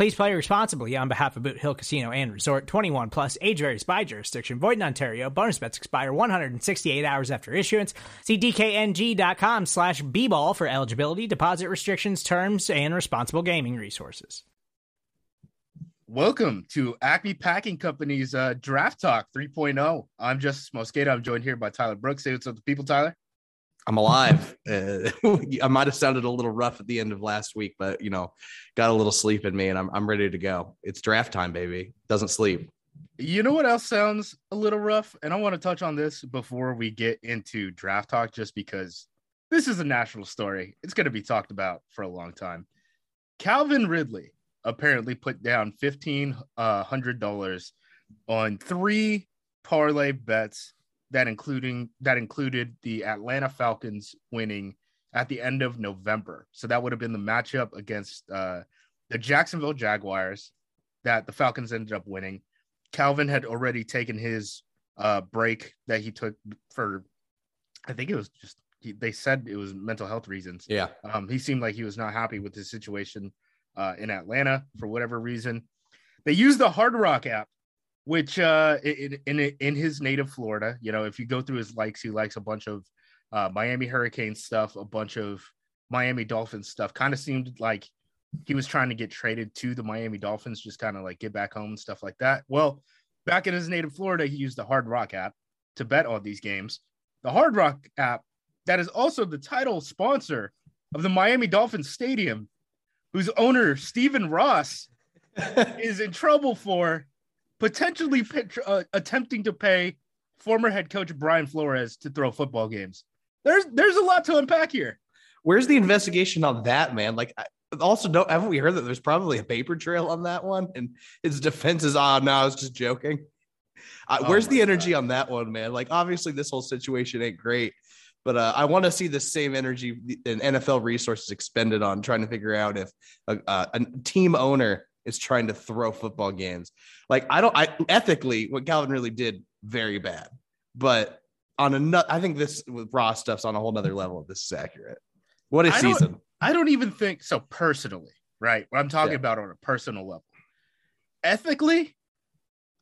Please play responsibly on behalf of Boot Hill Casino and Resort 21 plus age varies by jurisdiction. Void in Ontario. Bonus bets expire 168 hours after issuance. See DKNG.com slash B ball for eligibility, deposit restrictions, terms, and responsible gaming resources. Welcome to Acme Packing Company's uh, Draft Talk 3.0. I'm Justice Mosqueda. I'm joined here by Tyler Brooks. Say what's up to the people, Tyler. I'm alive. Uh, I might have sounded a little rough at the end of last week, but you know, got a little sleep in me, and I'm I'm ready to go. It's draft time, baby. Doesn't sleep. You know what else sounds a little rough? And I want to touch on this before we get into draft talk, just because this is a national story. It's going to be talked about for a long time. Calvin Ridley apparently put down fifteen uh, hundred dollars on three parlay bets that including that included the Atlanta Falcons winning at the end of November. So that would have been the matchup against uh, the Jacksonville Jaguars that the Falcons ended up winning. Calvin had already taken his uh, break that he took for, I think it was just he, they said it was mental health reasons. Yeah, um, he seemed like he was not happy with his situation uh, in Atlanta for whatever reason. They used the Hard Rock app which uh in, in in his native Florida, you know, if you go through his likes, he likes a bunch of uh, Miami Hurricane stuff, a bunch of Miami Dolphins stuff. Kind of seemed like he was trying to get traded to the Miami Dolphins, just kind of like get back home and stuff like that. Well, back in his native Florida, he used the Hard Rock app to bet on these games. The Hard Rock app that is also the title sponsor of the Miami Dolphins Stadium, whose owner Stephen Ross is in trouble for potentially uh, attempting to pay former head coach Brian Flores to throw football games. There's there's a lot to unpack here. Where's the investigation on that, man? Like, also, don't haven't we heard that there's probably a paper trail on that one? And his defense is, oh no, I was just joking. Uh, oh where's the energy God. on that one, man? Like, obviously, this whole situation ain't great, but uh, I want to see the same energy and NFL resources expended on trying to figure out if a, uh, a team owner is trying to throw football games. Like I don't, I ethically, what Calvin really did very bad, but on another, I think this with raw stuff's on a whole nother level. This is accurate. What a I season! Don't, I don't even think so personally, right? What I'm talking yeah. about on a personal level, ethically,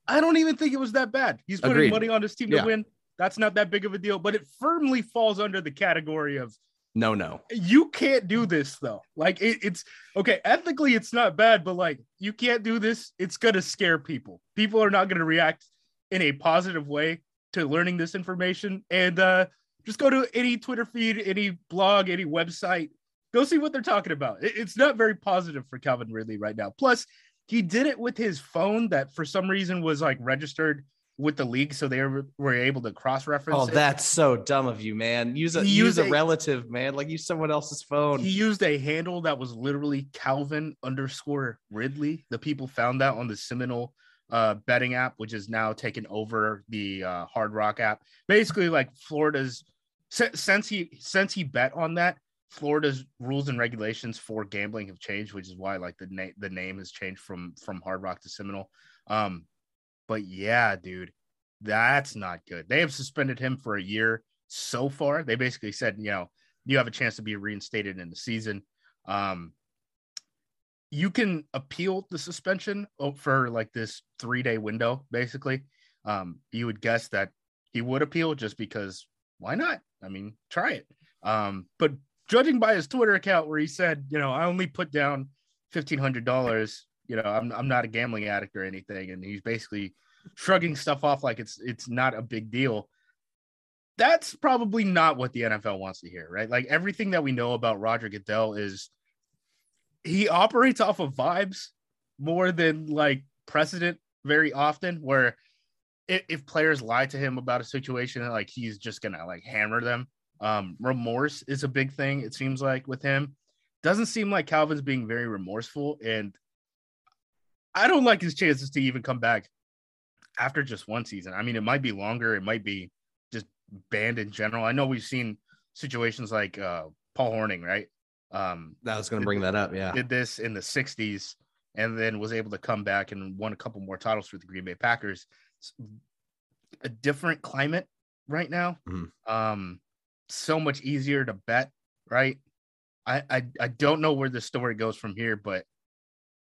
I don't even think it was that bad. He's putting Agreed. money on his team to yeah. win. That's not that big of a deal, but it firmly falls under the category of no, no. You can't do this though. Like it, it's okay. Ethically, it's not bad, but like you can't do this. It's gonna scare people. People are not gonna react in a positive way to learning this information. And uh, just go to any Twitter feed, any blog, any website. Go see what they're talking about. It, it's not very positive for Calvin Ridley right now. Plus, he did it with his phone that for some reason was like registered with the league, so they were, were able to cross reference. Oh, it. that's so dumb of you, man. Use a use a, a, relative, man. Like use someone else's phone. He used a handle that was literally Calvin underscore Ridley. The people found that on the Seminole uh, betting app, which is now taken over the uh, Hard Rock app. Basically, like Florida's since he since he bet on that, Florida's rules and regulations for gambling have changed, which is why like the name the name has changed from from Hard Rock to Seminole. Um, but yeah, dude, that's not good. They have suspended him for a year so far. They basically said, you know, you have a chance to be reinstated in the season. Um, you can appeal the suspension for like this three day window, basically. Um, you would guess that he would appeal just because why not? I mean, try it. Um, but judging by his Twitter account where he said, you know, I only put down fifteen hundred dollars you know, I'm I'm not a gambling addict or anything, and he's basically shrugging stuff off like it's it's not a big deal. that's probably not what the NFL wants to hear, right? Like everything that we know about Roger Goodell is he operates off of vibes more than like precedent very often where if, players lie to him about a situation like he's just gonna like hammer them um remorse is a big thing it seems like with him doesn't seem like calvin's being very remorseful and i don't like his chances to even come back after just one season i mean it might be longer it might be just banned in general i know we've seen situations like uh Paul Hornung right um I was going to bring that up. Yeah. did this in the 60s and then was able to come back and won a couple more titles for the Green Bay Packers. It's a different climate right now. Mhm. Um, so much easier to bet, right? I, I I don't know where the story goes from here, but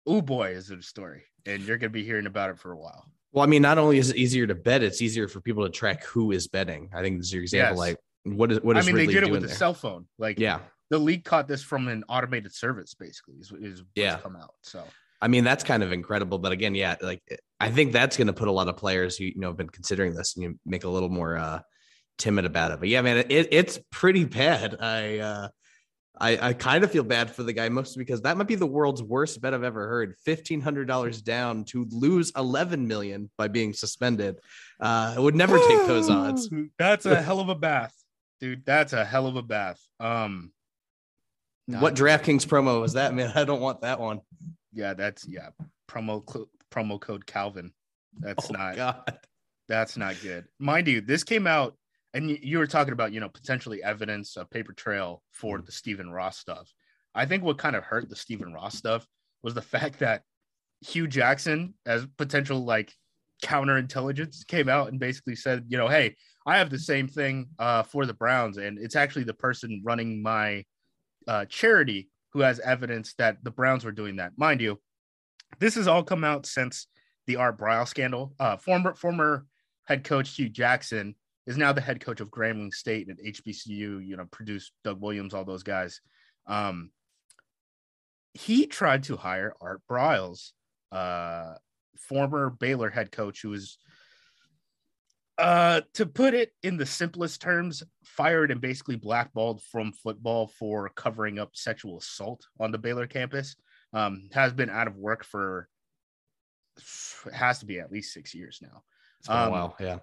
oh boy, is it a story, and you're gonna be hearing about it for a while. Well, I mean, not only is it easier to bet, it's easier for people to track who is betting. I think this is your example. Yes. Like, what is what I mean, Ridley they did it with the there? cell phone. Like, Yeah, the league caught this from an automated service, basically. Is is Yeah. come out. So I mean, that's kind of incredible. But again, yeah, like I think that's going to put a lot of players who you know have been considering this and you make a little more uh, timid about it. But yeah, man, it, it's pretty bad. I uh, I, I kind of feel bad for the guy, mostly because that might be the world's worst bet I've ever heard. Fifteen hundred dollars down to lose eleven million by being suspended. Uh, I would never take those odds. That's a hell of a bath, dude. That's a hell of a bath. Um, What DraftKings promo was that, man? I don't want that one. Yeah, that's yeah. Promo cl- promo code Calvin. That's Oh not God. that's not good. Mind you, this came out, and you, you were talking about you know potentially evidence a paper trail for the Stephen Ross stuff. I think what kind of hurt the Stephen Ross stuff was the fact that Hue Jackson, as potential like counterintelligence, came out and basically said, you know, hey, I have the same thing uh, for the Browns, and it's actually the person running my uh, charity who has evidence that the Browns were doing that. Mind you, this has all come out since the Art Briles scandal. Uh, former former head coach Hue Jackson is now the head coach of Grambling State and HBCU. You know, produced Doug Williams, all those guys. Um, he tried to hire Art Briles, uh, former Baylor head coach, who was, uh, to put it in the simplest terms, fired and basically blackballed from football for covering up sexual assault on the Baylor campus. Um, has been out of work for has to be at least six years now. It's been a Um, while. Yeah.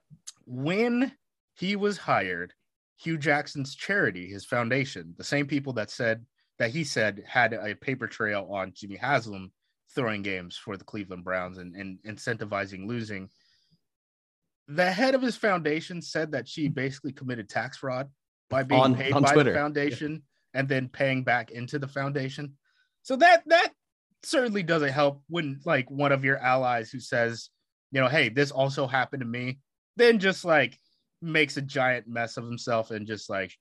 When he was hired, Hue Jackson's charity, his foundation, the same people that said that he said had a paper trail on Jimmy Haslam throwing games for the Cleveland Browns and, and incentivizing losing. The head of his foundation said that she basically committed tax fraud by being On- paid on by Twitter. the foundation and then paying back into the foundation. So that that certainly doesn't help when like one of your allies who says, you know, hey, this also happened to me, then just like makes a giant mess of himself and just like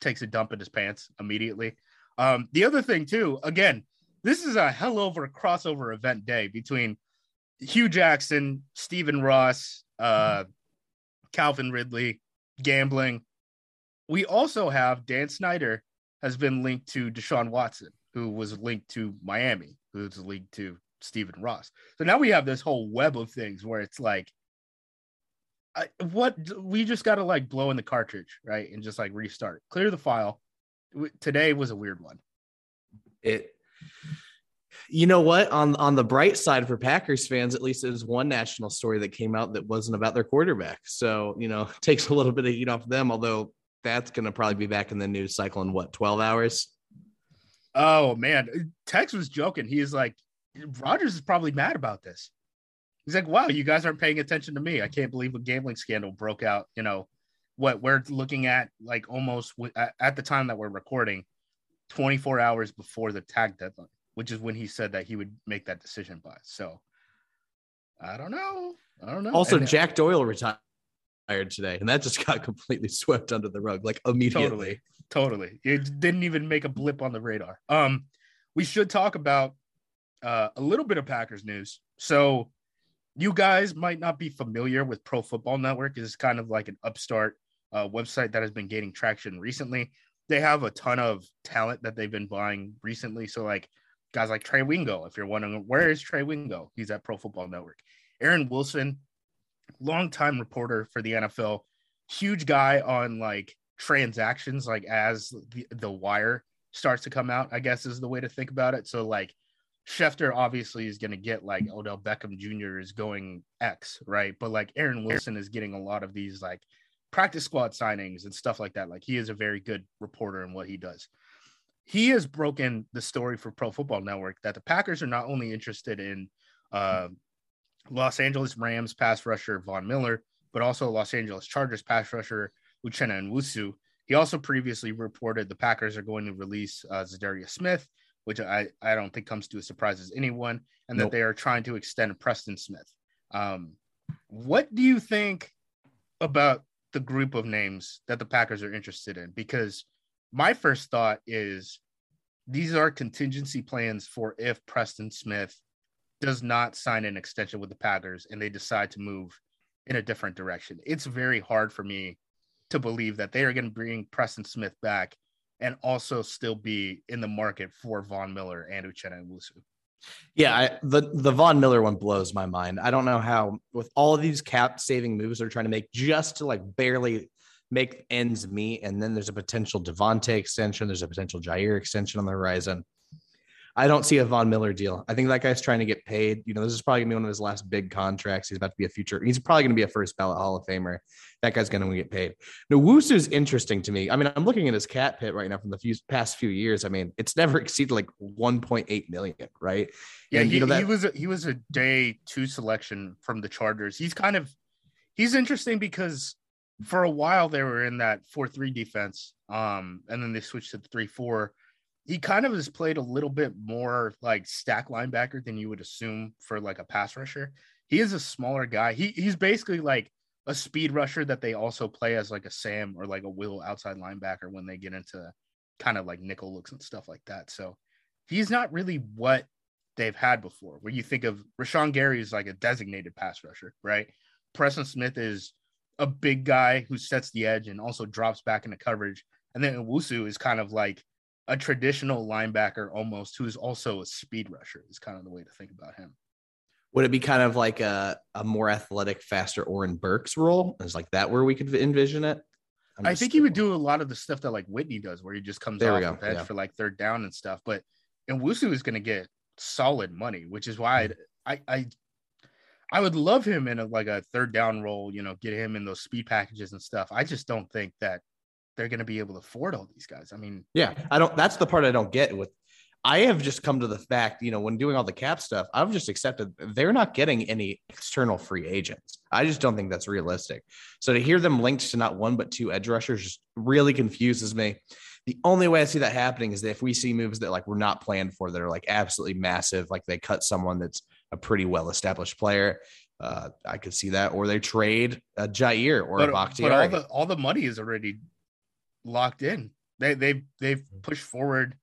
takes a dump in his pants immediately. Um, the other thing too, again, this is a hell over crossover event day between Hue Jackson, Stephen Ross, uh, Calvin Ridley, gambling. We also have Dan Snyder has been linked to Deshaun Watson, who was linked to Miami, who's linked to Stephen Ross. So now we have this whole web of things where it's like, I, what we just got to like blow in the cartridge, right? And just like restart, clear the file. Today was a weird one. it you know what on on the bright side for packers fans at least there's one national story that came out that wasn't about their quarterback so you know takes a little bit of heat off them although that's going to probably be back in the news cycle in what 12 hours Oh man, Tex was joking. He's like, Rodgers is probably mad about this. He's like, wow, you guys aren't paying attention to me. I can't believe a gambling scandal broke out. You know, what we're looking at, like almost w- at, the time that we're recording, 24 hours before the tag deadline, which is when he said that he would make that decision by. So I don't know. I don't know. also And- jack doyle retired today and that just got completely swept under the rug like immediately Totally. Totally. It didn't even make a blip on the radar. Um, we should talk about uh, a little bit of Packers news. So, you guys might not be familiar with Pro Football Network. It's kind of like an upstart uh, website that has been gaining traction recently. They have a ton of talent that they've been buying recently. So, like guys like Trey Wingo, if you're wondering where is Trey Wingo, he's at Pro Football Network. Aaron Wilson, longtime reporter for the NFL, huge guy on like transactions, like as the, the wire starts to come out, I guess is the way to think about it. So like Schefter obviously is going to get like Odell Beckham Jr. is going X, right? But like Aaron Wilson is getting a lot of these like practice squad signings and stuff like that. Like he is a very good reporter in what he does. He has broken the story for Pro Football Network that the Packers are not only interested in uh, Los Angeles Rams pass rusher Von Miller, but also Los Angeles Chargers pass rusher Uchenna Nwosu. He also previously reported the Packers are going to release uh, Smith which I, I don't think comes to a surprise as anyone, and nope. that they are trying to extend Preston Smith. Um, what do you think about the group of names that the Packers are interested in? Because my first thought is these are contingency plans for if Preston Smith does not sign an extension with the Packers and they decide to move in a different direction. It's very hard for me to believe that they are going to bring Preston Smith back and also still be in the market for Von Miller and Uchenna Nwosu. Yeah, I, the the Von Miller one blows my mind. I don't know how with all of these cap saving moves they're trying to make just to like barely make ends meet, and then there's a potential Davante extension, there's a potential Jaire extension on the horizon. I don't see a Von Miller deal. I think that guy's trying to get paid. You know, this is probably gonna be one of his last big contracts. He's about to be a future. He's probably gonna be a first ballot Hall of Famer. That guy's gonna get paid. Now, is interesting to me. I mean, I'm looking at his cap hit right now from the few, past few years. I mean, it's never exceeded like 1.8 million, right? Yeah, and, he, you know, that, he was a, he was a day two selection from the Chargers. He's kind of he's interesting because for a while they were in that four three defense, um, and then they switched to three four he kind of has played a little bit more like stack linebacker than you would assume for like a pass rusher. He is a smaller guy. He he's basically like a speed rusher that they also play as like a Sam or like a Will outside linebacker when they get into kind of like nickel looks and stuff like that. So he's not really what they've had before. Where you think of Rashan Gary is like a designated pass rusher, right? Preston Smith is a big guy who sets the edge and also drops back into coverage. And then Nwosu is kind of like a traditional linebacker almost who's also a speed rusher is kind of the way to think about him. Would it be kind of like a, a more athletic, faster Oren Burks role? Is like that where we could envision it? i think he would do a lot of the stuff that like Whitney does, where he just comes there off the bench yeah. for like third down and stuff. But Nwosu is going to get solid money, which is why mm. I I I would love him in a like a third down role. You know, get him in those speed packages and stuff. I just don't think that they're going to be able to afford all these guys. I mean, yeah, I don't. That's the part I don't get with. I have just come to the fact, you know, when doing all the cap stuff, I've just accepted they're not getting any external free agents. I just don't think that's realistic. So to hear them linked to not one but two edge rushers just really confuses me. The only way I see that happening is that if we see moves that like we're not planned for that are like absolutely massive, like they cut someone that's a pretty well established player. Uh, I could see that, or they trade a Jaire or but, a Bakhtiari. But all the all the money is already locked in. They they they've mm-hmm. pushed forward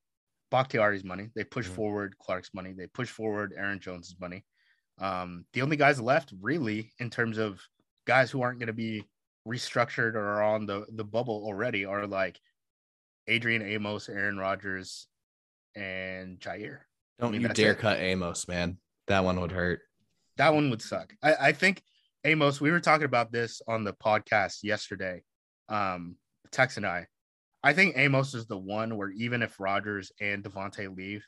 Bakhtiari's money. They push mm-hmm. forward Clark's money. They push forward Aaron Jones's money. Um, the only guys left really in terms of guys who aren't going to be restructured or are on the the bubble already are like Adrian Amos, Aaron Rodgers, and Jaire. Don't I mean, you dare it. cut Amos, man. That one would hurt. That one would suck. I, I think Amos, we were talking about this on the podcast yesterday. Um, Tex and I, I think Amos is the one where even if Rodgers and Davante leave,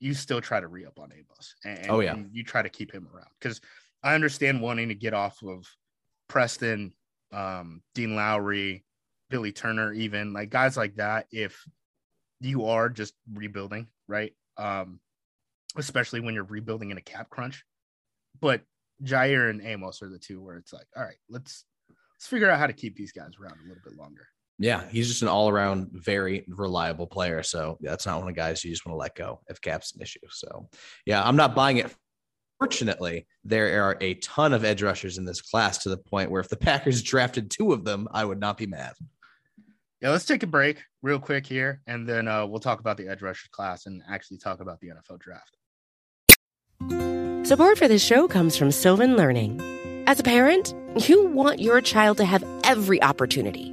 you still try to re up on Amos. And, oh yeah, you try to keep him around because I understand wanting to get off of Preston, um, Dean Lowry, Billy Turner, even like guys like that. If you are just rebuilding, right? Um, especially when you're rebuilding in a cap crunch. But Jaire and Amos are the two where it's like, all right, let's let's figure out how to keep these guys around a little bit longer. Yeah, he's just an all around very reliable player. So yeah, that's not one of the guys you just want to let go if cap's an issue. So yeah, I'm not buying it. Fortunately, there are a ton of edge rushers in this class to the point where if the Packers drafted two of them, I would not be mad. Yeah, let's take a break real quick here, and then uh, we'll talk about the edge rusher class and actually talk about the NFL draft. Support for this show comes from Sylvan Learning. As a parent, you want your child to have every opportunity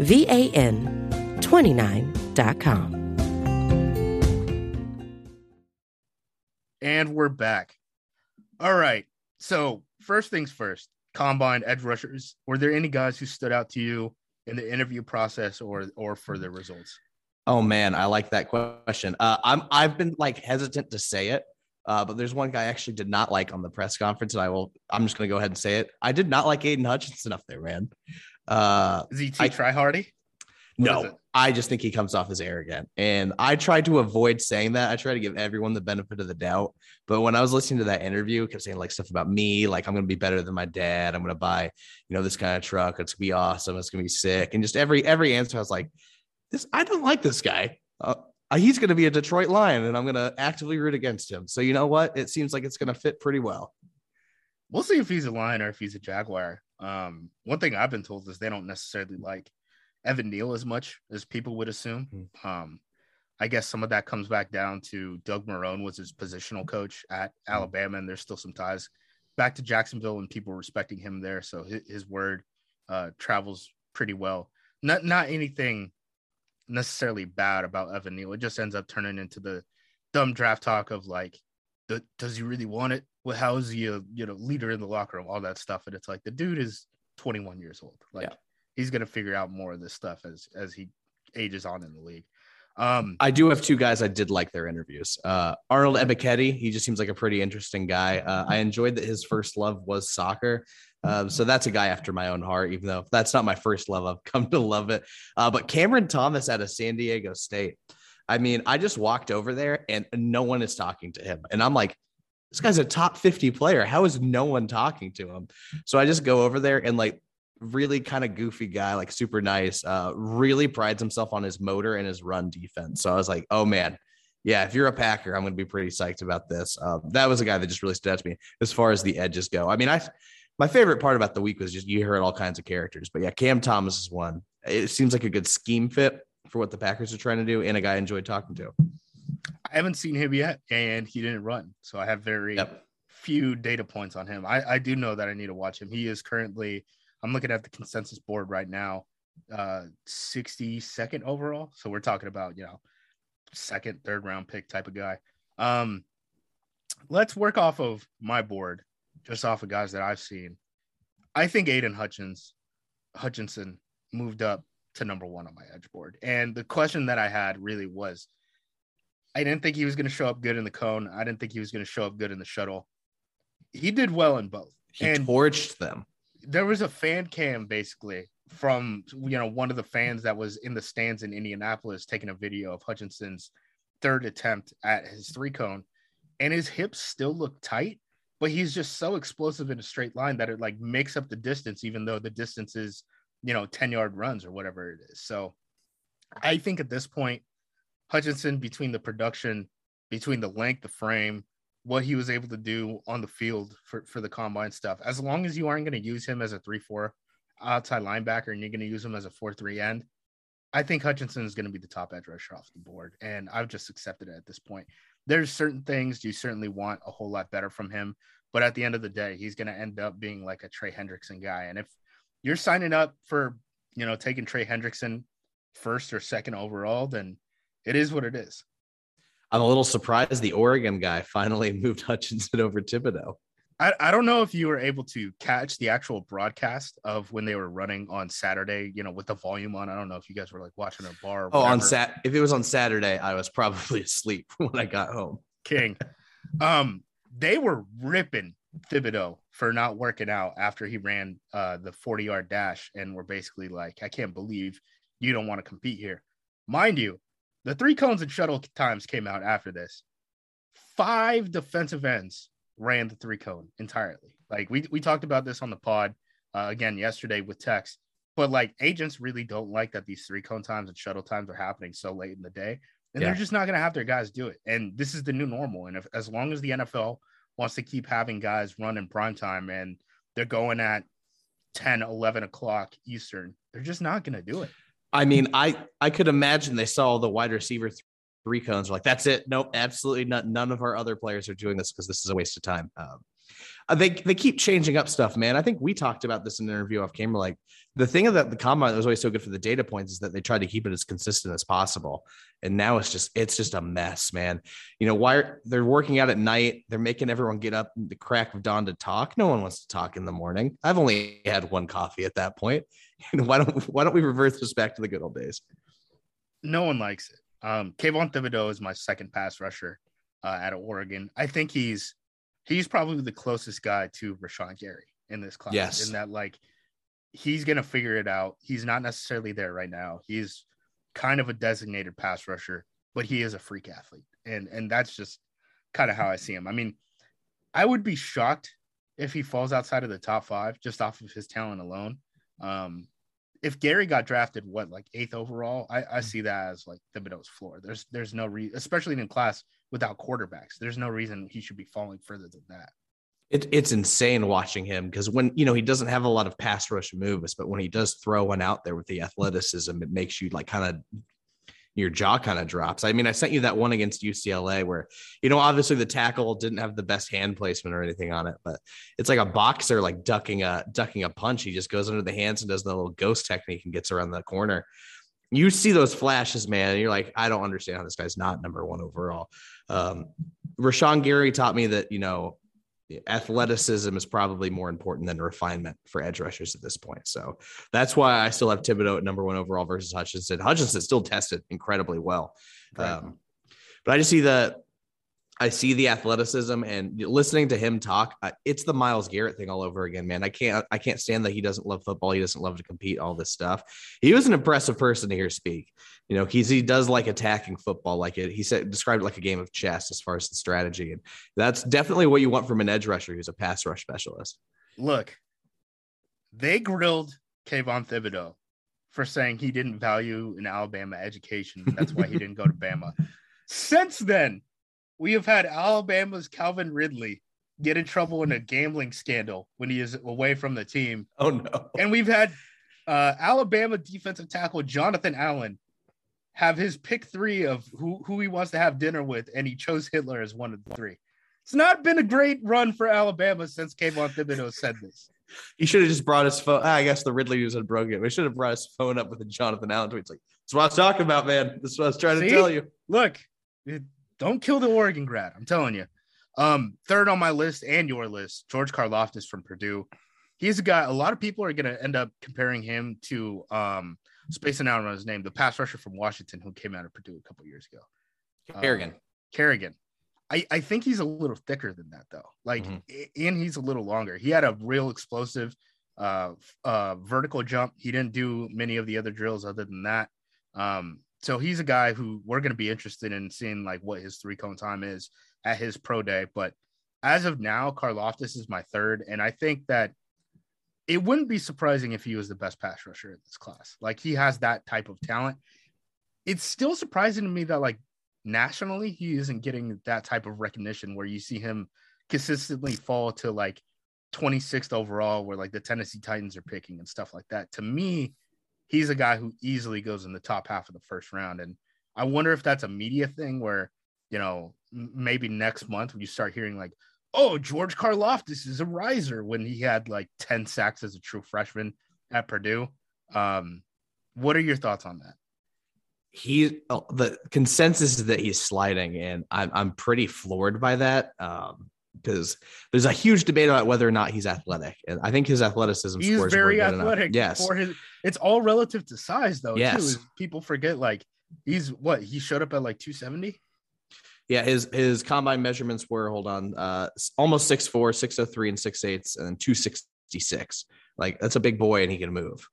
V A N 29.com. And we're back. All right. So, first things first combine edge rushers. Were there any guys who stood out to you in the interview process or or for the results? Oh man, I like that question. Uh, I'm I've been like hesitant to say it, uh, but there's one guy I actually did not like on the press conference, and I will. I'm just gonna go ahead and say it. I did not like Aidan Hutchinson up there, man. Uh, Is he T try hardy? no, I just think he comes off as arrogant, and I tried to avoid saying that. I try to give everyone the benefit of the doubt, but when I was listening to that interview, kept saying like stuff about me, like I'm gonna be better than my dad. I'm gonna buy, you know, this kind of truck. It's gonna be awesome. It's gonna be sick, and just every every answer, I was like, this. I don't like this guy. Uh, he's gonna be a Detroit Lion, and I'm gonna actively root against him. So you know what? It seems like it's gonna fit pretty well. We'll see if he's a Lion or if he's a Jaguar. Um, one thing I've been told is they don't necessarily like Evan Neal as much as people would assume. Hmm. Um, I guess some of that comes back down to Doug Marrone was his positional coach at Hmm. Alabama, and there's still some ties back to Jacksonville and people respecting him there. So his, his word uh, travels pretty well. Not not anything necessarily bad about Evan Neal. It just ends up turning into the dumb draft talk of like, the, does he really want it? Well, how is he a you know leader in the locker room? All that stuff, and it's like the dude is 21 years old. Like Yeah. he's gonna figure out more of this stuff as as he ages on in the league. Um, I do have two guys I did like their interviews. Uh, Arnold Ebiketie, he just seems like a pretty interesting guy. Uh, I enjoyed that his first love was soccer. Um, so that's a guy after my own heart, even though that's not my first love. I've come to love it. Uh, but Cameron Thomas out of San Diego State. I mean, I just walked over there and no one is talking to him. And I'm like, this guy's a top 50 player. How is no one talking to him? So I just go over there and like really kind of goofy guy, like super nice, uh, really prides himself on his motor and his run defense. So I was like, oh man, yeah, if you're a Packer, I'm going to be pretty psyched about this. Uh, that was a guy that just really stood out to me as far as the edges go. I mean, I my favorite part about the week was just you heard all kinds of characters, but yeah, Cam Thomas is one. It seems like a good scheme fit for what the Packers are trying to do, and a guy I enjoyed talking to. I haven't seen him yet, and he didn't run, so I have very Yep. few data points on him. I, I do know that I need to watch him. He is currently, I'm looking at the consensus board right now, uh, 62nd overall. So we're talking about you know, second, third round pick type of guy. Um, let's work off of my board, just off of guys that I've seen. I think Aidan Hutchins, Hutchinson moved up to number one on my edge board, and the question that I had really was. I didn't think he was going to show up good in the cone. I didn't think he was going to show up good in the shuttle. He did well in both. He And- torched them. There was a fan cam basically from you know one of the fans that was in the stands in Indianapolis taking a video of Hutchinson's third attempt at his three cone, and his hips still look tight, but he's just so explosive in a straight line that it like makes up the distance, even though the distance is you know 10 yard runs or whatever it is. So I think at this point, Hutchinson between the production, between the length, the frame, what he was able to do on the field for, for the combine stuff, as long as you aren't going to use him as a 3 4 outside linebacker and you're going to use him as a 4 3 end, I think Hutchinson is going to be the top edge rusher off the board. And I've just accepted it at this point. There's certain things you certainly want a whole lot better from him. But at the end of the day, he's going to end up being like a Trey Hendrickson guy. And if you're signing up for, you know, taking Trey Hendrickson first or second overall, then it is what it is. I'm a little surprised the Oregon guy finally moved Hutchinson over Thibodeaux. I, I don't know if you were able to catch the actual broadcast of when they were running on Saturday, you know, with the volume on. I don't know if you guys were like watching a bar. Or Oh, on whatever. sat if it was on Saturday, I was probably asleep when I got home. King. Um, they were ripping Thibodeaux for not working out after he ran uh, the 40 yard dash and were basically like, I can't believe you don't want to compete here. Mind you, the three cones and shuttle times came out after this. Five defensive ends ran the three cone entirely. Like we, we talked about this on the pod uh, again yesterday with Tex, but like agents really don't like that these three cone times and shuttle times are happening so late in the day. And yeah. they're just not going to have their guys do it. And this is the new normal. And if, as long as the NFL wants to keep having guys run in prime time and they're going at 10, 11 o'clock Eastern, they're just not going to do it. I mean, I I could imagine they saw the wide receiver three cones. Like that's it. Nope, absolutely not. None of our other players are doing this because this is a waste of time. Um, uh, they they keep changing up stuff, man. I think we talked about this in an interview off camera. Like the thing that the combine that was always so good for the data points is that they tried to keep it as consistent as possible, and now it's just it's just a mess, man. You know why they're working out at night? They're making everyone get up the crack of dawn to talk. No one wants to talk in the morning. I've only had one coffee at that point. why don't why don't we reverse this back to the good old days? No one likes it. Um, Kayvon Thibodeaux is my second pass rusher uh, out of Oregon. I think he's he's probably the closest guy to Rashan Gary in this class. Yes. In that, like, he's gonna figure it out. He's not necessarily there right now. He's kind of a designated pass rusher, but he is a freak athlete, and and that's just kind of how I see him. I mean, I would be shocked if he falls outside of the top five just off of his talent alone. Um, if Gary got drafted, what like eighth overall, I, I see that as like Thibodeaux's floor. There's there's no reason, especially in class without quarterbacks. There's no reason he should be falling further than that. It, it's insane watching him because when you know he doesn't have a lot of pass rush moves, but when he does throw one out there with the athleticism, it makes you like kind of your jaw kind of drops. I mean, I sent you that one against UCLA where, you know, obviously the tackle didn't have the best hand placement or anything on it, but it's like a boxer like ducking a ducking a punch. He just goes under the hands and does the little ghost technique and gets around the corner. You see those flashes, man, and you're like, I don't understand how this guy's not number one overall. Um, Rashan Gary taught me that, you know, athleticism is probably more important than refinement for edge rushers at this point. So that's why I still have Thibodeaux at number one overall versus Hutchinson. Hutchinson still tested incredibly well. Um, but I just see the I see the athleticism and listening to him talk. It's the Myles Garrett thing all over again, man. I can't I can't stand that he doesn't love football. He doesn't love to compete. All this stuff. He was an impressive person to hear speak. You know, he's he does like attacking football. Like it, he said described it like a game of chess as far as the strategy, and that's definitely what you want from an edge rusher who's a pass rush specialist. Look, they grilled Kayvon Thibodeaux for saying he didn't value an Alabama education. That's why he didn't go to Bama. Since then, we have had Alabama's Calvin Ridley get in trouble in a gambling scandal when he is away from the team. Oh no! And we've had uh, Alabama defensive tackle Jonathan Allen have his pick three of who who he wants to have dinner with, and he chose Hitler as one of the three. It's not been a great run for Alabama since Kayvon Thibodeaux said this. He should have just brought his phone. I guess the Ridley news had broken it. We should have brought his phone up with the Jonathan Allen tweets. Like, that's what I was talking about, man. That's what I was trying See? to tell you. Look, don't kill the Oregon grad. I'm telling you. Um, third on my list and your list, George Karlaftis from Purdue. He's a guy. A lot of people are going to end up comparing him to um, spacing out on his name, the pass rusher from Washington who came out of Purdue a couple years ago. Kerrigan. Uh, Kerrigan. I, I think he's a little thicker than that though. Like, mm-hmm. and he's a little longer. He had a real explosive uh, uh, vertical jump. He didn't do many of the other drills other than that. Um, so he's a guy who we're going to be interested in seeing like what his three cone time is at his pro day. But as of now, Karlaftis is my third, and I think that it wouldn't be surprising if he was the best pass rusher in this class. Like he has that type of talent. It's still surprising to me that like nationally he isn't getting that type of recognition where you see him consistently fall to like 26th overall where like the Tennessee Titans are picking and stuff like that. To me, he's a guy who easily goes in the top half of the first round. And I wonder if that's a media thing where, you know, maybe next month when you start hearing like, oh, George Karlaftis is a riser when he had like 10 sacks as a true freshman at Purdue. Um, what are your thoughts on that? He oh, the consensus is that he's sliding, and I'm I'm pretty floored by that. Um, because there's a huge debate about whether or not he's athletic, and I think his athleticism. He's very athletic. Yes, for his, it's all relative to size, though. Yes, too, people forget like he's what he showed up at like 270. Yeah, his his combine measurements were hold on, uh, almost 6'4", 603 and six eighths, and then two sixty six. Like that's a big boy, and he can move.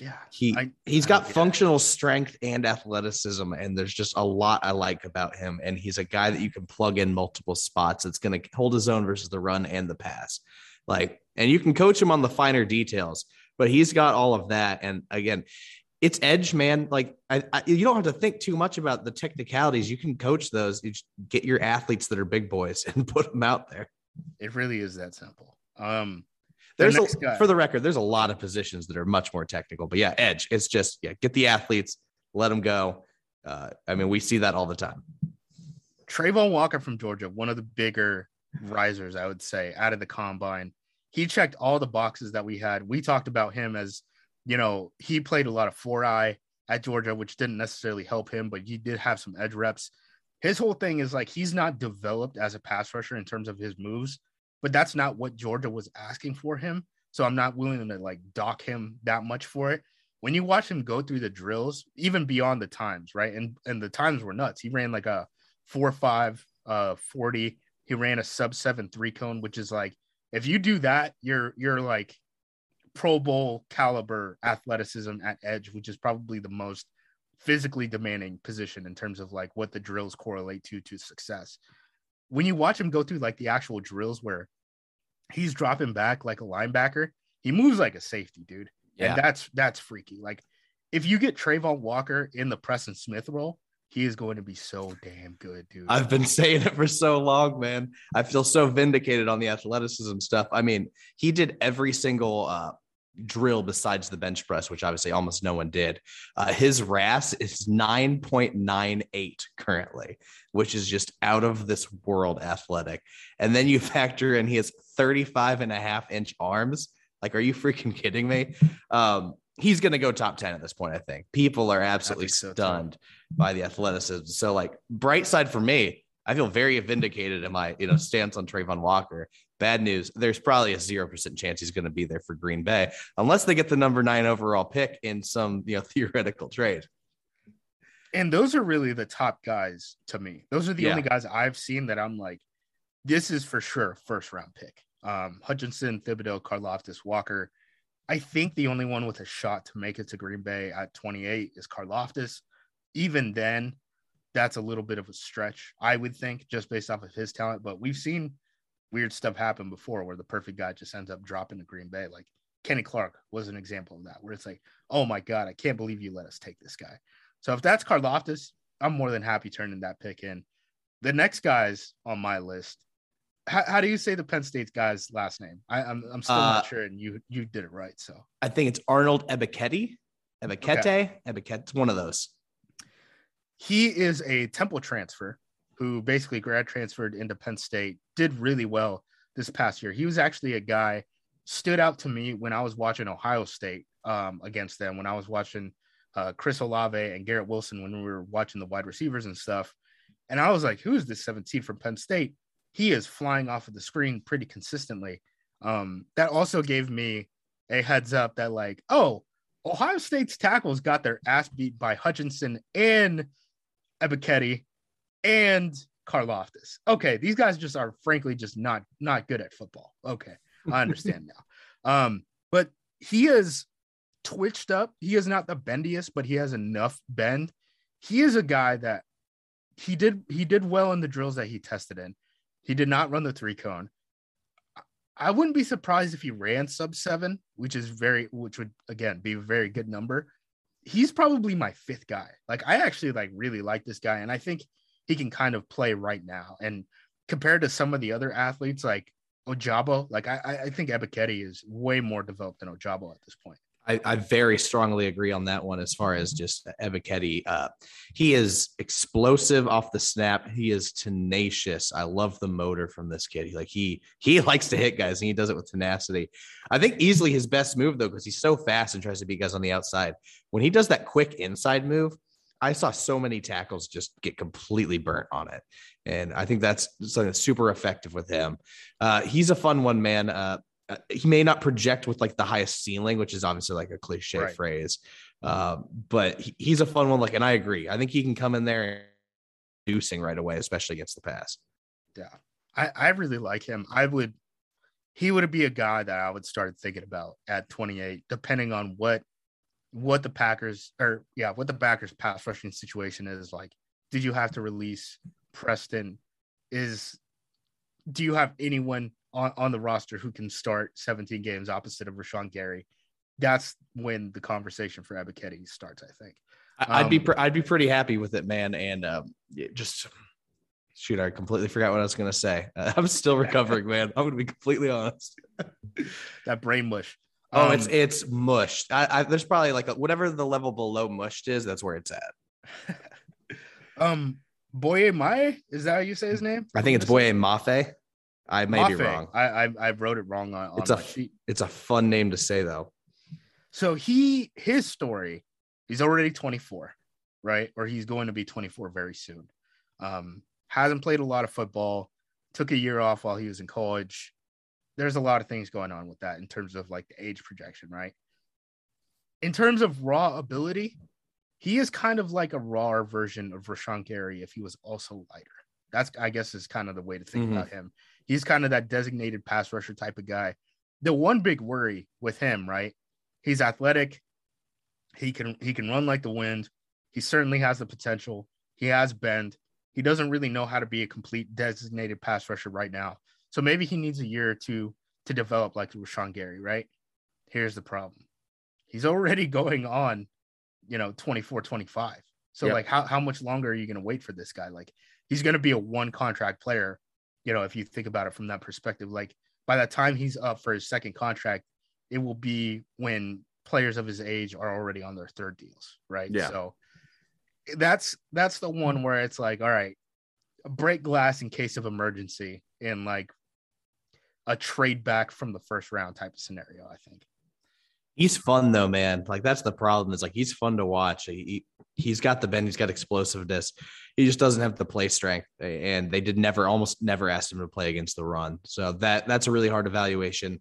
Yeah, He I- he's I got functional strength and athleticism, and there's just a lot I like about him. And he's a guy that you can plug in multiple spots. That's going to hold his own versus the run and the pass. Like, and you can coach him on the finer details, but he's got all of that. And again, it's edge, man. Like, I, I, you don't have to think too much about the technicalities. You can coach those. You just get your athletes that are big boys and put them out there. It really is that simple. Um, There's next a, for the record, there's a lot of positions that are much more technical, but yeah, edge. It's just yeah, get the athletes, let them go. Uh, I mean, we see that all the time. Travon Walker from Georgia, one of the bigger risers, I would say, out of the combine. He checked all the boxes that we had. We talked about him as, you know, he played a lot of four eye at Georgia, which didn't necessarily help him, but he did have some edge reps. His whole thing is like he's not developed as a pass rusher in terms of his moves, but that's not what Georgia was asking for him. So I'm not willing to like dock him that much for it. When you watch him go through the drills, even beyond the times, right? And and the times were nuts. He ran like a four five uh 40 he ran a sub seven three cone which is like if you do that you're you're like pro bowl caliber athleticism at edge which is probably the most physically demanding position in terms of like what the drills correlate to to success when you watch him go through like the actual drills where he's dropping back like a linebacker he moves like a safety dude Yeah. and that's that's freaky like if you get Travon Walker in the Preston Smith role, he is going to be so damn good, dude. I've been saying it for so long, man. I feel so vindicated on the athleticism stuff. I mean, he did every single uh, drill besides the bench press, which obviously almost no one did. Uh, his RAS is 9.98 currently, which is just out of this world athletic. And then you factor in he has 35 and a half inch arms. Like, are you freaking kidding me? Um, he's going to go top 10 at this point, I think. People are absolutely so, too. stunned by the athleticism. So, like, bright side for me, I feel very vindicated in my you know stance on Travon Walker. Bad news: there's probably a zero percent chance he's going to be there for Green Bay unless they get the number nine overall pick in some you know theoretical trade. and those are really the top guys to me. Those are the Yeah. only guys I've seen that I'm like, this is for sure first round pick. Um, Hutchinson, Thibodeaux, Karlaftis, Walker. I think the only one with a shot to make it to Green Bay at 28 is Karlaftis. Even then, that's a little bit of a stretch, I would think, just based off of his talent. But we've seen weird stuff happened before where the perfect guy just ends up dropping to Green Bay. Like Kenny Clark was an example of that, where it's like, oh my God, I can't believe you let us take this guy. So if that's Karlaftis, I'm more than happy turning that pick in. The next guys on my list. How, how do you say the Penn State guy's last name? I, I'm I'm still Uh, not sure, and you you did it right. So I think it's Arnold Ebiketie, Ebikete, Ebikete. It's one of those. he is a Temple transfer who basically grad transferred into Penn State. Did really well this past year. He was actually a guy stood out to me when I was watching Ohio State um, against them. When I was watching uh, Chris Olave and Garrett Wilson when we were watching the wide receivers and stuff, and I was like, "Who is this 17 from Penn State?" He is flying off of the screen pretty consistently. Um, that also gave me a heads up that like, oh, Ohio State's tackles got their ass beat by Hutchinson and Ebiketie and Karlaftis. Okay, these guys just are frankly just not not good at football. Okay, I understand now. Um, but he is twitched up. He is not the bendiest, but he has enough bend. He is a guy that he did he did well in the drills that he tested in. He did not run the three cone. I wouldn't be surprised if he ran sub seven, which is very, which would again be a very good number. He's probably my fifth guy. Like I actually like really like this guy, and I think he can kind of play right now. And compared to some of the other athletes like Ojabo, like I, I- think Ebiketie is way more developed than Ojabo at this point. I, I very strongly agree on that one as far as just Ebiketie. Uh, he is explosive off the snap. He is tenacious. I love the motor from this kid. He, like he he likes to hit guys and he does it with tenacity. I think easily his best move though, because he's so fast and tries to beat guys on the outside. When he does that quick inside move, I saw so many tackles just get completely burnt on it. And I think that's something that's super effective with him. Uh, he's a fun one, man. Uh, uh, he may not project with like the highest ceiling, which is obviously like a cliche Right. phrase. Um, but he, he's a fun one. Like, and I agree. I think he can come in there producing right away, especially against the pass. Yeah. I, I really like him. I would he would be a guy that I would start thinking about at 28, depending on what what the Packers or yeah, what the Packers pass rushing situation is like. Did you have to release Preston? Is do you have anyone on, on the roster who can start 17 games opposite of Rashan Gary? That's when the conversation for Ebiketie starts, I think. I'd be um, I'd be pretty happy with it, man. And um, just shoot, I completely forgot what I was gonna say. I'm still recovering, man. I'm gonna be completely honest. that brain mush. Oh, um, it's it's mushed. I, I, there's probably like a, whatever the level below mushed is. That's where it's at. um, Boye Mai is that how you say his name? I think it's Boye Mafe. I may Mafe. be wrong. I, I, I wrote it wrong on, on it's a sheet. It's a fun name to say though. So he his story. He's already 24, right? Or he's going to be 24 very soon. Um, hasn't played a lot of football. Took a year off while he was in college. There's a lot of things going on with that in terms of like the age projection, right? In terms of raw ability, he is kind of like a rawer version of Rashan Gary if he was also lighter. That's I guess is kind of the way to think mm-hmm. about him. He's kind of that designated pass rusher type of guy. The one big worry with him, right? He's athletic. He can he can run like the wind. He certainly has the potential. He has bend. He doesn't really know how to be a complete designated pass rusher right now. So maybe he needs a year or two to develop like Rashan Gary, right? Here's the problem. He's already going on, you know, 24, 25. So yep. like how, how much longer are you going to wait for this guy? Like he's going to be a one contract player, you know, if you think about it from that perspective. Like by the time he's up for his second contract, it will be when players of his age are already on their third deals, right? Yeah. So that's that's the one where it's like, all right, break glass in case of emergency and like a trade back from the first round type of scenario, I think. He's fun though, man. Like that's the problem. Is like he's fun to watch. He, he's got the bend. He's got explosiveness. He just doesn't have the play strength. And they did never, almost never asked him to play against the run. So that that's a really hard evaluation.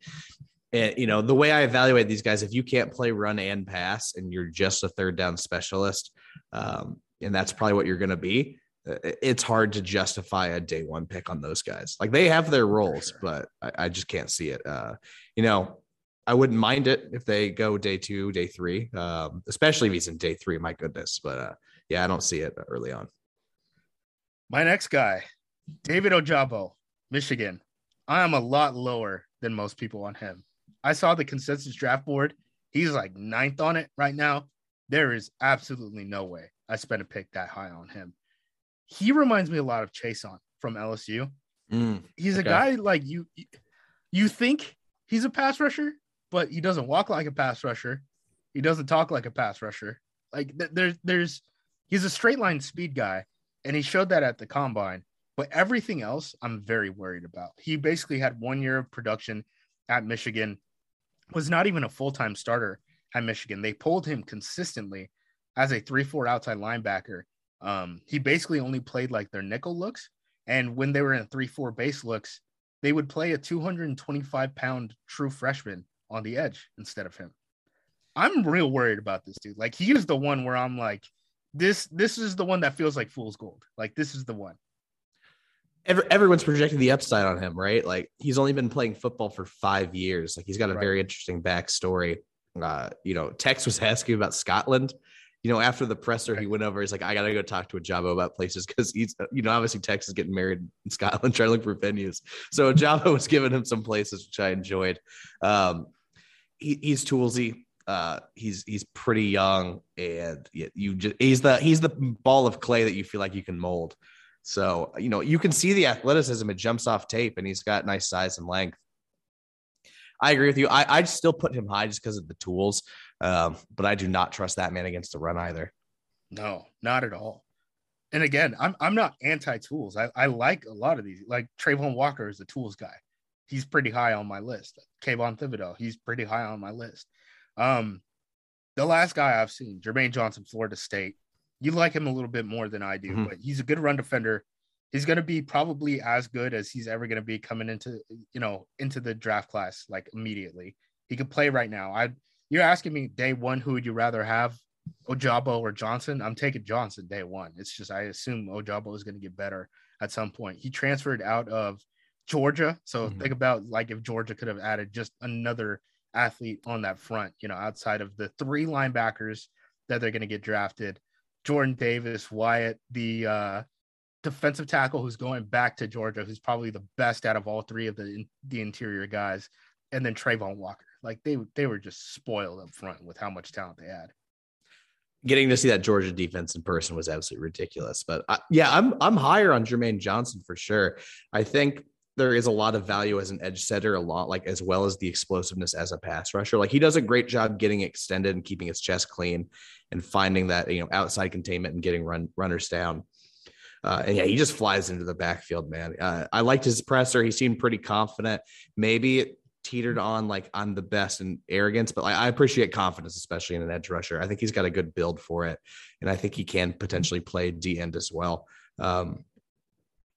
And you know the way I evaluate these guys, if you can't play run and pass, and you're just a third down specialist, um, and that's probably what you're going to be. It's hard to justify a day one pick on those guys. Like they have their roles, sure. but I, I, just can't see it. Uh, you know, I wouldn't mind it if they go day two, day three, um, especially if he's in day three. My goodness, but uh, yeah, I don't see it early on. My next guy, David Ojabo, Michigan. I am a lot lower than most people on him. I saw the consensus draft board. He's like ninth on it right now. There is absolutely no way I spent a pick that high on him. He reminds me a lot of Chaisson from LSU. Mm, he's okay. a guy like you. You think he's a pass rusher, but he doesn't walk like a pass rusher. He doesn't talk like a pass rusher. Like th- there's there's he's a straight line speed guy, and he showed that at the combine. But everything else, I'm very worried about. He basically had one year of production at Michigan, was not even a full time starter at Michigan. They pulled him consistently as a three four outside linebacker. Um, he basically only played like their nickel looks, and when they were in three four base looks, they would play a 225 pound true freshman on the edge instead of him. I'm real worried about this dude. Like he is the one where I'm like, this this is the one that feels like fool's gold. Like this is the one. Every, everyone's projecting the upside on him, right? Like he's only been playing football for five years. Like he's got a right. very interesting backstory. Uh, you know, Tex was asking about Scotland. You know, after the presser, he went over. He's like, "I gotta go talk to Ojabo about places because he's, you know, obviously Texas getting married in Scotland, trying to look for venues. So Ojabo was giving him some places, which I enjoyed. Um, he, he's toolsy. Uh, he's he's pretty young, and you just he's the he's the ball of clay that you feel like you can mold. So you know you can see the athleticism; it jumps off tape, and he's got nice size and length. I agree with you. I I still put him high just because of the tools, um, but I do not trust that man against the run either. No, not at all. And again, I'm I'm not anti tools. I, I like a lot of these. Like Travon Walker is a tools guy he's pretty high on my list. Kayvon Thibodeaux, he's pretty high on my list. Um, the last guy I've seen, Jermaine Johnson, Florida State. You like him a little bit more than I do, mm-hmm. but he's a good run defender. He's going to be probably as good as he's ever going to be coming into, you know, into the draft class like immediately. He could play right now. I you're asking me day one, who would you rather have Ojabo or Johnson, I'm taking Johnson day one. It's just I assume Ojabo is going to get better at some point. He transferred out of Georgia, so mm-hmm. think about like if Georgia could have added just another athlete on that front, you know, outside of the three linebackers that they're going to get drafted. Jordan Davis, Wyatt, the uh, defensive tackle who's going back to Georgia, who's probably the best out of all three of the the interior guys, and then Travon Walker. Like they they were just spoiled up front with how much talent they had. Getting to see that Georgia defense in person was absolutely ridiculous. But I, yeah, I'm I'm higher on Jermaine Johnson for sure. I think there is a lot of value as an edge setter, a lot like as well as the explosiveness as a pass rusher. Like he does a great job getting extended and keeping his chest clean and finding that you know outside containment and getting run runners down. Uh, and yeah, he just flies into the backfield, man. Uh, I liked his presser. He seemed pretty confident. Maybe teetered on like I'm the best and arrogance, but like I appreciate confidence, especially in an edge rusher. I think he's got a good build for it, and I think he can potentially play D end as well. Um,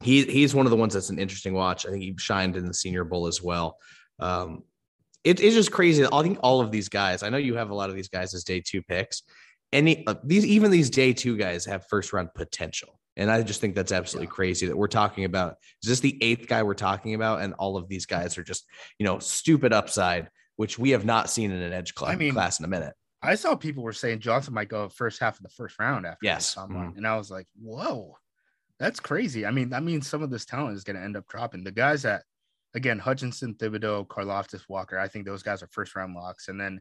he he's one of the ones that's an interesting watch. I think he shined in the Senior Bowl as well. Um, it, it's just crazy. I think all of these guys. I know you have a lot of these guys as day two picks. Any uh, these even these day two guys have first round potential, and I just think that's absolutely yeah. crazy that we're talking about. Is this the eighth guy we're talking about, and all of these guys are just you know stupid upside, which we have not seen in an edge class, I mean, class in a minute. I saw people were saying Johnson might go first half of the first round after yes, mm-hmm. and I was like, whoa that's crazy. I mean, that means some of this talent is going to end up dropping. The guys that, again, Hutchinson, Thibodeaux, Karlaftis, Walker, I think those guys are first round locks. And then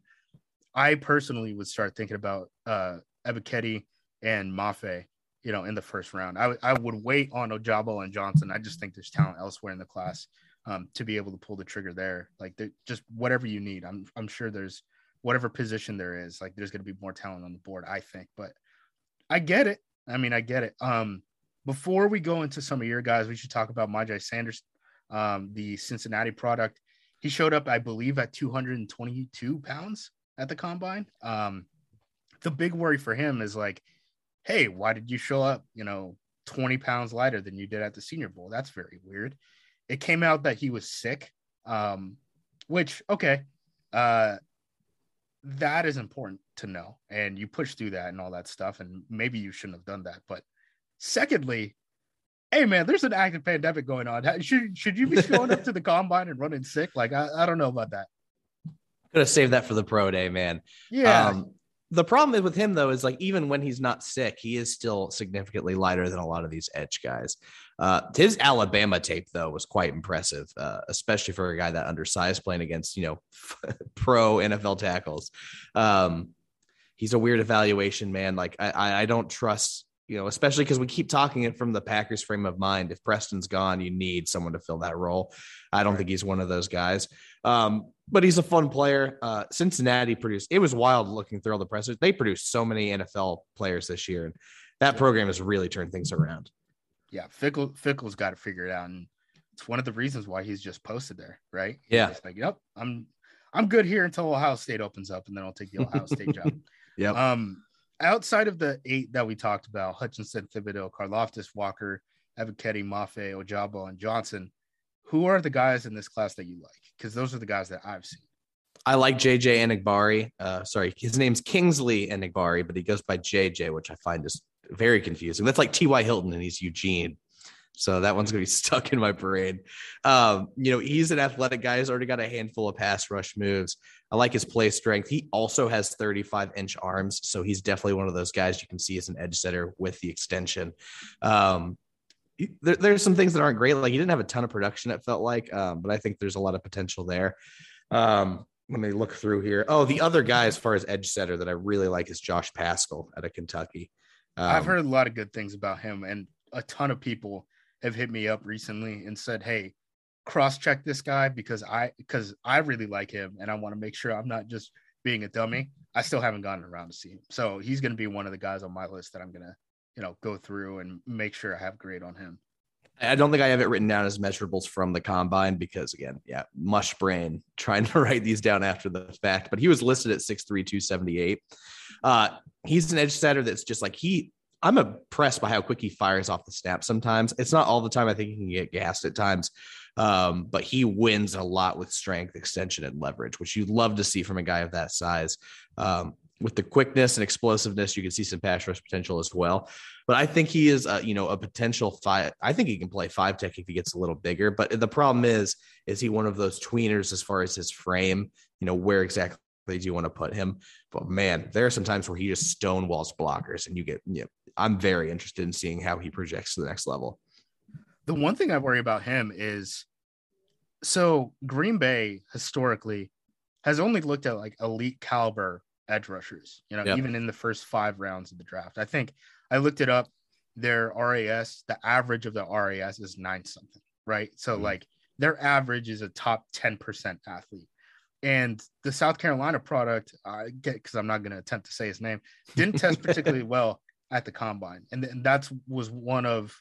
I personally would start thinking about uh, Ebiketie and Mafe, you know, in the first round. I, w- I would wait on Ojabo and Johnson. I just think there's talent elsewhere in the class um, to be able to pull the trigger there. Like, just whatever you need. I'm, I'm sure there's whatever position there is, like, there's going to be more talent on the board, I think. But I get it. I mean, I get it. Um, before we go into some of your guys, we should talk about Myjai Sanders, um, the Cincinnati product. He showed up, I believe, at 222 pounds at the combine. Um, the big worry for him is like, hey, why did you show up, you know, 20 pounds lighter than you did at the Senior Bowl? That's very weird. It came out that he was sick, um, which, okay, uh, that is important to know. And you push through that and all that stuff. And maybe you shouldn't have done that. But Secondly, hey man, there's an active pandemic going on. Should should you be showing up to the combine and running sick? Like I, I don't know about that. Could have saved that for the pro day, man. Yeah. Um, the problem is with him though is like even when he's not sick, he is still significantly lighter than a lot of these edge guys. Uh, his Alabama tape though was quite impressive, uh, especially for a guy that undersized playing against you know pro NFL tackles. Um, he's a weird evaluation, man. Like I, I don't trust you know, especially because we keep talking it from the Packers frame of mind. If Preston's gone, you need someone to fill that role. I don't right. think he's one of those guys. Um, but he's a fun player. Uh, Cincinnati produced, it was wild looking through all the pressers. They produced so many NFL players this year, and that program has really turned things around. Yeah, Fickell Fickell's got to figure it out. And it's one of the reasons why he's just posted there, right? He's yeah. like, yep, I'm I'm good here until Ohio State opens up, and then I'll take the Ohio State job. Yep. Um, outside of the eight that we talked about, Hutchinson, Thibodeaux, Karlaftis, Walker, Ebiketie, Mafe, Ojabo, and Johnson, who are the guys in this class that you like? Because those are the guys that I've seen. I like JJ Enagbare. Uh, sorry, his name's Kingsley Enagbare, but he goes by JJ, which I find is very confusing. That's like T.Y. Hilton and he's Eugene. So that one's gonna be stuck in my brain. Um, you know, he's an athletic guy. He's already got a handful of pass rush moves. I like his play strength. He also has 35 inch arms, so he's definitely one of those guys you can see as an edge setter with the extension. Um, there, there's some things that aren't great. Like he didn't have a ton of production. It felt like, um, but I think there's a lot of potential there. Um, let me look through here. Oh, the other guy as far as edge setter that I really like is Josh Paschal out of Kentucky. I've um, heard a lot of good things about him, and a ton of people have hit me up recently and said, "Hey, cross check this guy because I because I really like him and I want to make sure I'm not just being a dummy." I still haven't gotten around to see him, so he's going to be one of the guys on my list that I'm going to you know go through and make sure I have grade on him. I don't think I have it written down as measurables from the combine because again, yeah, mush brain trying to write these down after the fact. But he was listed at 6'3, 278. Uh, he's an edge setter that's just like he I'm impressed by how quick he fires off the snap sometimes. It's not all the time. I think he can get gassed at times. Um, but he wins a lot with strength, extension, and leverage, which you'd love to see from a guy of that size. Um, with the quickness and explosiveness, you can see some pass rush potential as well. But I think he is, uh, you know, a potential five. I think he can play five tech if he gets a little bigger. But the problem is, is he one of those tweeners as far as his frame? You know, where exactly do you want to put him? But man, there are some times where he just stonewalls blockers, and you get, you know, I'm very interested in seeing how he projects to the next level. The one thing I worry about him is so Green Bay historically has only looked at like elite caliber edge rushers, you know, yep. even in the first five rounds of the draft. I think I looked it up. Their RAS, the average of the RAS is nine something, right? So, mm-hmm. like, their average is a top 10% athlete. And the South Carolina product, I get because I'm not going to attempt to say his name, didn't test particularly well at the combine. And, and that was one of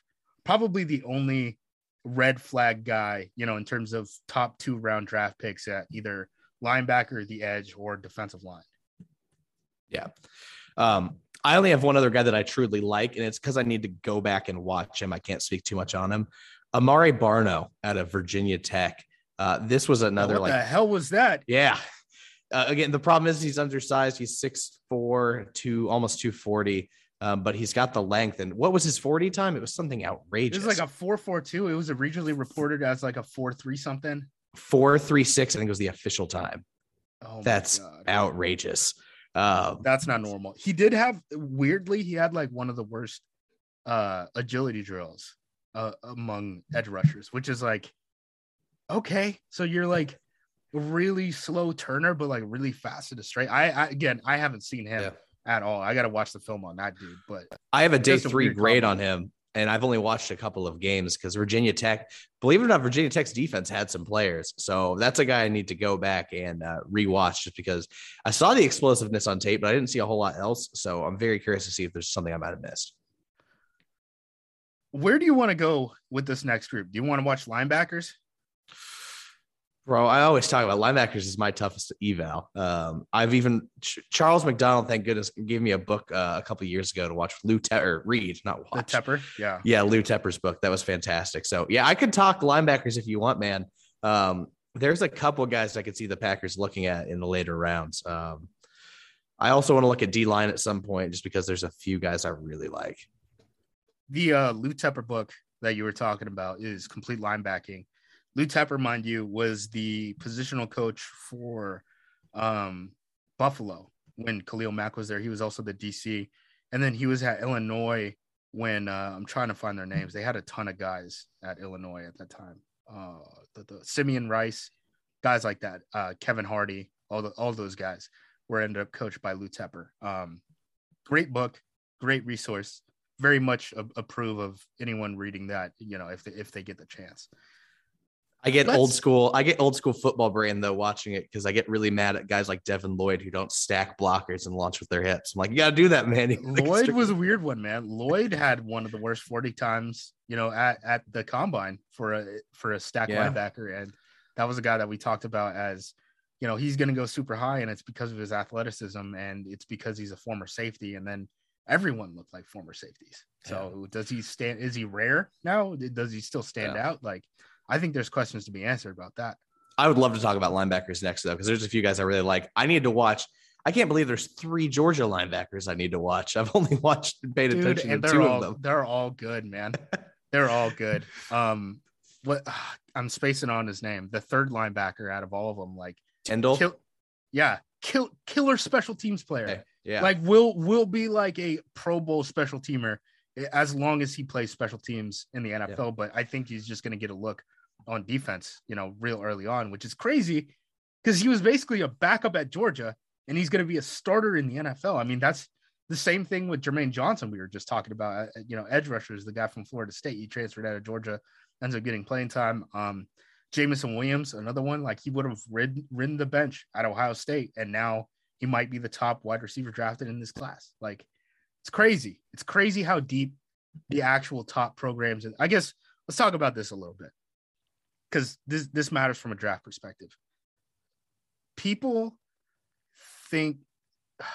probably the only red flag guy, you know, in terms of top two round draft picks at either linebacker, the edge, or defensive line. Yeah. Um, I only have one other guy that I truly like, and it's because I need to go back and watch him. I can't speak too much on him. Amare Barno out of Virginia Tech. Uh, this was another what like the hell was that? Yeah. Uh, again, the problem is he's undersized. He's six four, two almost two forty, um, but he's got the length. And what was his forty time? It was something outrageous. It was like a four four two. It was originally reported as like a four three something. Four three six. I think was the official time. Oh, that's outrageous. Um, That's not normal. He did have weirdly, he had like one of the worst uh agility drills uh, among edge rushers, which is like okay, so you're like really slow turner, but like really fast at a straight. I, I again, I haven't seen him yeah. at all. I got to watch the film on that dude, but I have a day three grade on him and I've only watched a couple of games because Virginia Tech, believe it or not, Virginia Tech's defense had some players. So that's a guy I need to go back and uh, rewatch just because I saw the explosiveness on tape, but I didn't see a whole lot else. So I'm very curious to see if there's something I might have missed. Where do you want to go with this next group? Do you want to watch linebackers? Bro, I always talk about linebackers is my toughest eval. Um, I've even Charles McDonald, thank goodness, gave me a book uh, a couple years ago to watch Lou Tepper read, not watch. The Tepper, yeah, yeah, Lou Tepper's book that was fantastic. So yeah, I could talk linebackers if you want, man. Um, there's a couple guys I could see the Packers looking at in the later rounds. Um, I also want to look at D line at some point, just because there's a few guys I really like. The uh, Lou Tepper book that you were talking about is complete linebacking Lou Tepper, mind you, was the positional coach for um, Buffalo when Khalil Mack was there. He was also the DC, and then he was at Illinois when uh, I'm trying to find their names. They had a ton of guys at Illinois at that time. Uh, the, the Simeon Rice, guys like that, uh, Kevin Hardy, all the all those guys were ended up coached by Lou Tepper. Um, great book, great resource. Very much a- approve of anyone reading that. You know, if they, if they get the chance. I get Let's, old school. I get old school football brain though watching it because I get really mad at guys like Devin Lloyd who don't stack blockers and launch with their hips. I'm like, you got to do that, man. Lloyd was a weird one, man. Lloyd had one of the worst 40 times, you know, at, at the combine for a for a stack yeah. linebacker, and that was a guy that we talked about as, you know, he's going to go super high, and it's because of his athleticism, and it's because he's a former safety, and then everyone looked like former safeties. So yeah. does he stand? Is he rare now? Does he still stand yeah. out? Like I think there's questions to be answered about that. I would love to talk about linebackers next though, because there's a few guys I really like. I need to watch. I can't believe there's three Georgia linebackers I need to watch. I've only watched and paid Dude, attention and to two all, of them. They're all good, man. they're all good. Um, what I'm spacing on his name. The third linebacker out of all of them, like Tindall. Kill, yeah, kill killer special teams player. Okay. Yeah, like will will be like a Pro Bowl special teamer as long as he plays special teams in the NFL. Yeah. But I think he's just going to get a look on defense, you know, real early on, which is crazy because he was basically a backup at Georgia and he's going to be a starter in the NFL. I mean, that's the same thing with Jermaine Johnson. We were just talking about, uh, you know, edge rushers, the guy from Florida State. He transferred out of Georgia, ends up getting playing time. Um, Jameson Williams, another one, like he would have ridden, ridden the bench at Ohio State, and now he might be the top wide receiver drafted in this class. Like, it's crazy. It's crazy how deep the actual top programs. And I guess let's talk about this a little bit because this this matters from a draft perspective. People think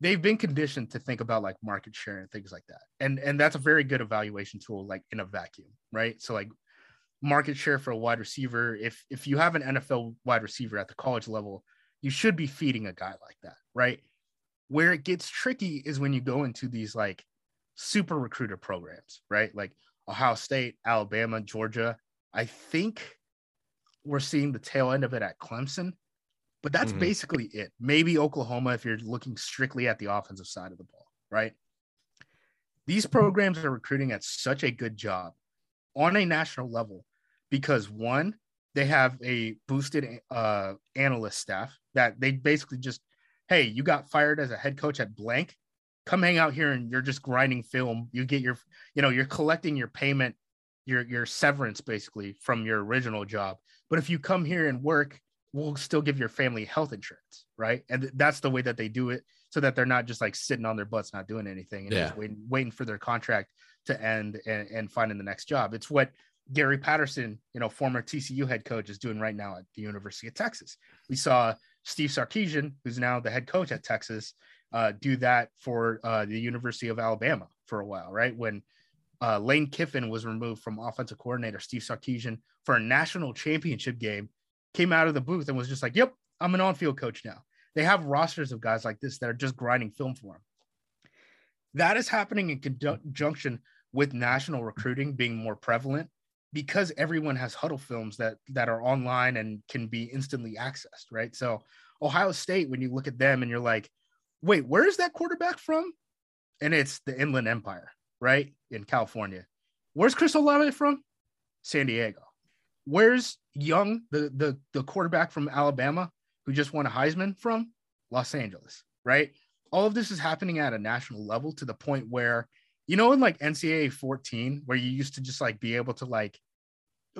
they've been conditioned to think about like market share and things like that. And and that's a very good evaluation tool like in a vacuum, right? So like market share for a wide receiver, if if you have an NFL wide receiver at the college level, you should be feeding a guy like that, right? Where it gets tricky is when you go into these like super recruiter programs, right? Like Ohio State, Alabama, Georgia. I think we're seeing the tail end of it at Clemson, but that's Mhm. basically it. Maybe Oklahoma if you're looking strictly at the offensive side of the ball, right? These programs are recruiting at such a good job on a national level because one, they have a boosted uh, analyst staff that they basically just, hey, you got fired as a head coach at blank. Come hang out here and you're just grinding film. You get your, you know, you're collecting your payment, your your severance basically from your original job. But if you come here and work, we'll still give your family health insurance, right? And th- that's the way that they do it, so that they're not just like sitting on their butts, not doing anything, and just waiting, waiting for their contract to end and, and finding the next job. It's what Gary Patterson, you know, former TCU head coach, is doing right now at the University of Texas. We saw Steve Sarkisian, who's now the head coach at Texas, uh, do that for uh, the University of Alabama for a while, right? When uh, Lane Kiffin was removed from offensive coordinator Steve Sarkisian for a national championship game, came out of the booth and was just like, "Yep, I'm an on-field coach now." They have rosters of guys like this that are just grinding film for him. That is happening in conjunction with national recruiting being more prevalent because everyone has Hudl films that that are online and can be instantly accessed, right? So Ohio State, when you look at them and you're like, wait, where is that quarterback from? And it's the Inland Empire, right? In California. Where's Chris Olave from? San Diego. Where's Young, the, the, the quarterback from Alabama who just won a Heisman from? Los Angeles, right? All of this is happening at a national level to the point where, you know, in like NCAA 14, where you used to just like be able to like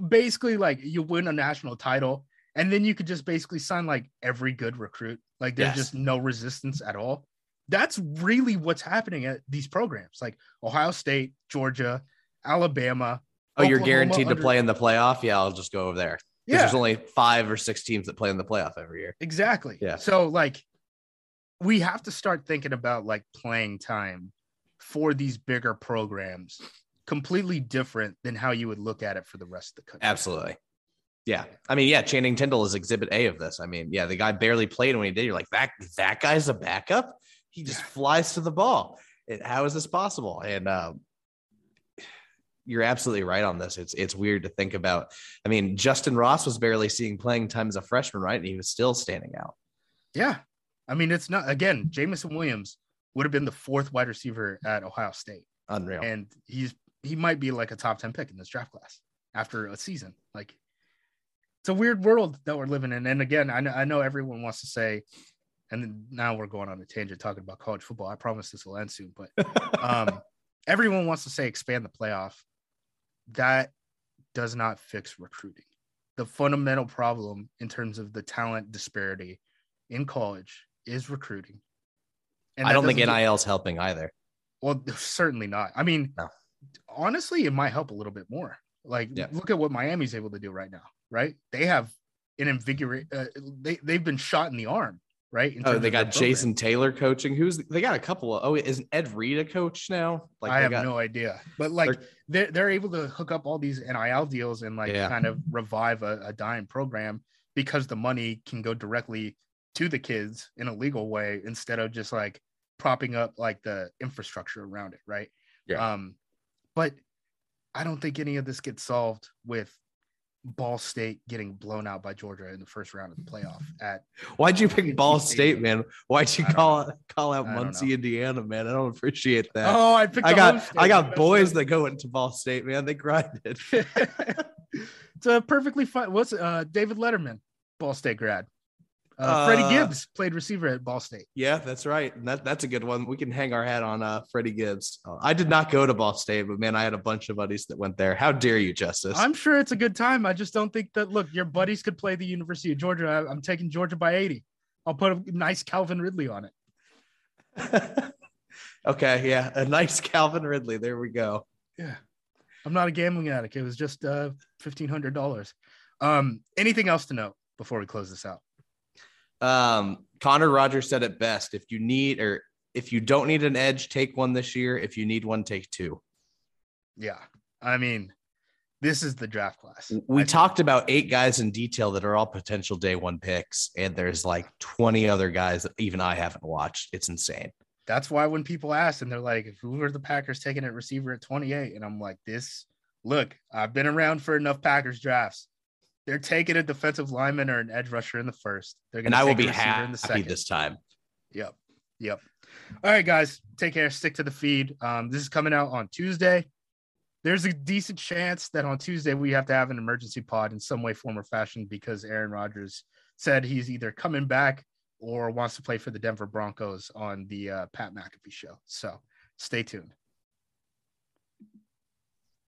basically like you win a national title and then you could just basically sign like every good recruit. Like there's Yes. just no resistance at all. That's really what's happening at these programs, like Ohio State, Georgia, Alabama. Oh, you're Oklahoma guaranteed to play in the playoff? Yeah, I'll just go over there. Yeah, There's only five or six teams that play in the playoff every year. exactly. Yeah. So like we have to start thinking about like playing time for these bigger programs completely different than how you would look at it for the rest of the country. Absolutely. Yeah. I mean, yeah, Channing Tindall is exhibit A of this. I mean, yeah, the guy barely played when he did. You're like, that that guy's a backup. He just Yeah. flies to the ball. It, how is this possible? And um, you're absolutely right on this. It's it's weird to think about. I mean, Justyn Ross was barely seeing playing time as a freshman, right? And he was still standing out. Yeah. I mean, it's not again, Jameson Williams would have been the fourth wide receiver at Ohio State. Unreal. And he's he might be like a top 10 pick in this draft class after a season. Like it's a weird world that we're living in. And again, I know I know everyone wants to say, and then now we're going on a tangent talking about college football. I promise this will end soon, but um everyone wants to say expand the playoff. That does not fix recruiting. The fundamental problem in terms of the talent disparity in college is recruiting. And I don't think NIL is helping either. well, certainly not. I mean, No. honestly, it might help a little bit more. Like, Yeah. look at what Miami's able to do right now, right? They have an invigorate. Uh, they they've been shot in the arm, right? Oh, they got. Jason Taylor coaching. Who's they got a couple of oh, isn't Ed Reed a coach now? Like I have got, no idea, but like They're- they're they're able to hook up all these NIL deals and like Yeah. kind of revive a, a dying program because the money can go directly to the kids in a legal way instead of just like propping up like the infrastructure around it, right? Yeah. Um, but I don't think any of this gets solved with Ball State getting blown out by Georgia in the first round of the playoff at Why'd you pick Ball State. State, man? Why'd you call call out Muncie. Indiana, man? I don't appreciate that. Oh, I picked I got state. I got boys that go into Ball State, man. They grinded. it's a perfectly fine. What's uh David Letterman, Ball State grad. Uh, Freddie Uh, Gibbs played receiver at Ball State. Yeah, that's right. And that, that's a good one. We can hang our hat on uh, Freddie Gibbs. Uh, I did not go to Ball State, but man, I had a bunch of buddies that went there. How dare you, Justice? I'm sure it's a good time. I just don't think that. Look, your buddies could play the University of Georgia. I, I'm taking Georgia by 80. I'll put a nice Calvin Ridley on it. okay, yeah, a nice Calvin Ridley. There we go. Yeah, I'm not a gambling addict. It was just uh, fifteen hundred dollars. Um, anything else to note before we close this out? Um, Connor Rogers said it best. If you need or if you don't need an edge, take one this year. If you need one, take two. Yeah, I mean, this is the draft class. We I- talked about eight guys in detail that are all potential day one picks, and there's like 20 other guys that even I haven't watched. It's insane. That's why when people ask and they're like, "Who are the Packers taking at receiver at 28?" and I'm like, "This. Look, I've been around for enough Packers drafts. They're taking a defensive lineman or an edge rusher in the first. They're And going I to will take a be happy in the second. this time. Yep. Yep. All right, guys. Take care. Stick to the feed. Um, this is coming out on Tuesday. There's a decent chance that on Tuesday we have to have an emergency pod in some way, form, or fashion because Aaron Rodgers said he's either coming back or wants to play for the Denver Broncos on the uh, Pat McAfee show. So stay tuned.